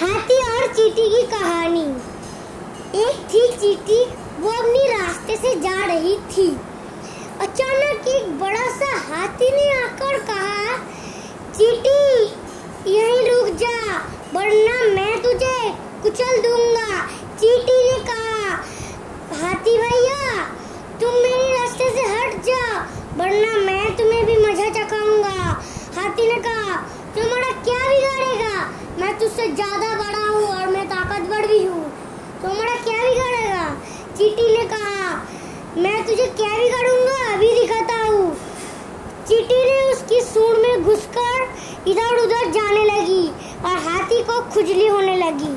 हाथी और चीटी की कहानी। एक थी चीटी, वो अपनी रास्ते से जा रही थी। अचानक एक बड़ा सा हाथी ने आकर कहा, चीटी, यहीं रुक जा, वरना मैं तुझे कुचल दूँगा। चीटी ने कहा, हाथी भैया, तुम मेरे रास्ते से हट जा वरना मैं तुम्हें भी मज़ा चखाऊँगा हाथी ने कहा तुम्हारा क्या बिगाड़ेगा तुझसे ज़्यादा बड़ा हूँ और मैं ताकतवर भी हूँ। तुम्हारा क्या बिगाड़ेगा चीटी ने कहा, मैं तुझे क्या बिगाड़ूँगा अभी दिखाता हूँ। चीटी ने उसकी सूंड में घुसकर इधर उधर जाने लगी और हाथी को खुजली होने लगी।